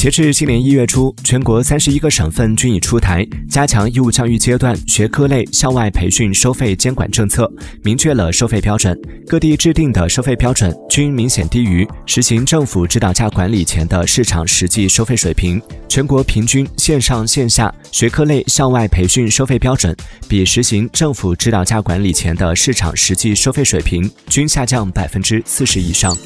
截至今年一月初全国三十一个省份均已出台加强义务教育阶段学科类校外培训收费监管政策明确了收费标准。各地制定的收费标准均明显低于实行政府指导价管理前的市场实际收费水平。全国平均线上线下学科类校外培训收费标准比实行政府指导价管理前的市场实际收费水平均下降百分之四十以上。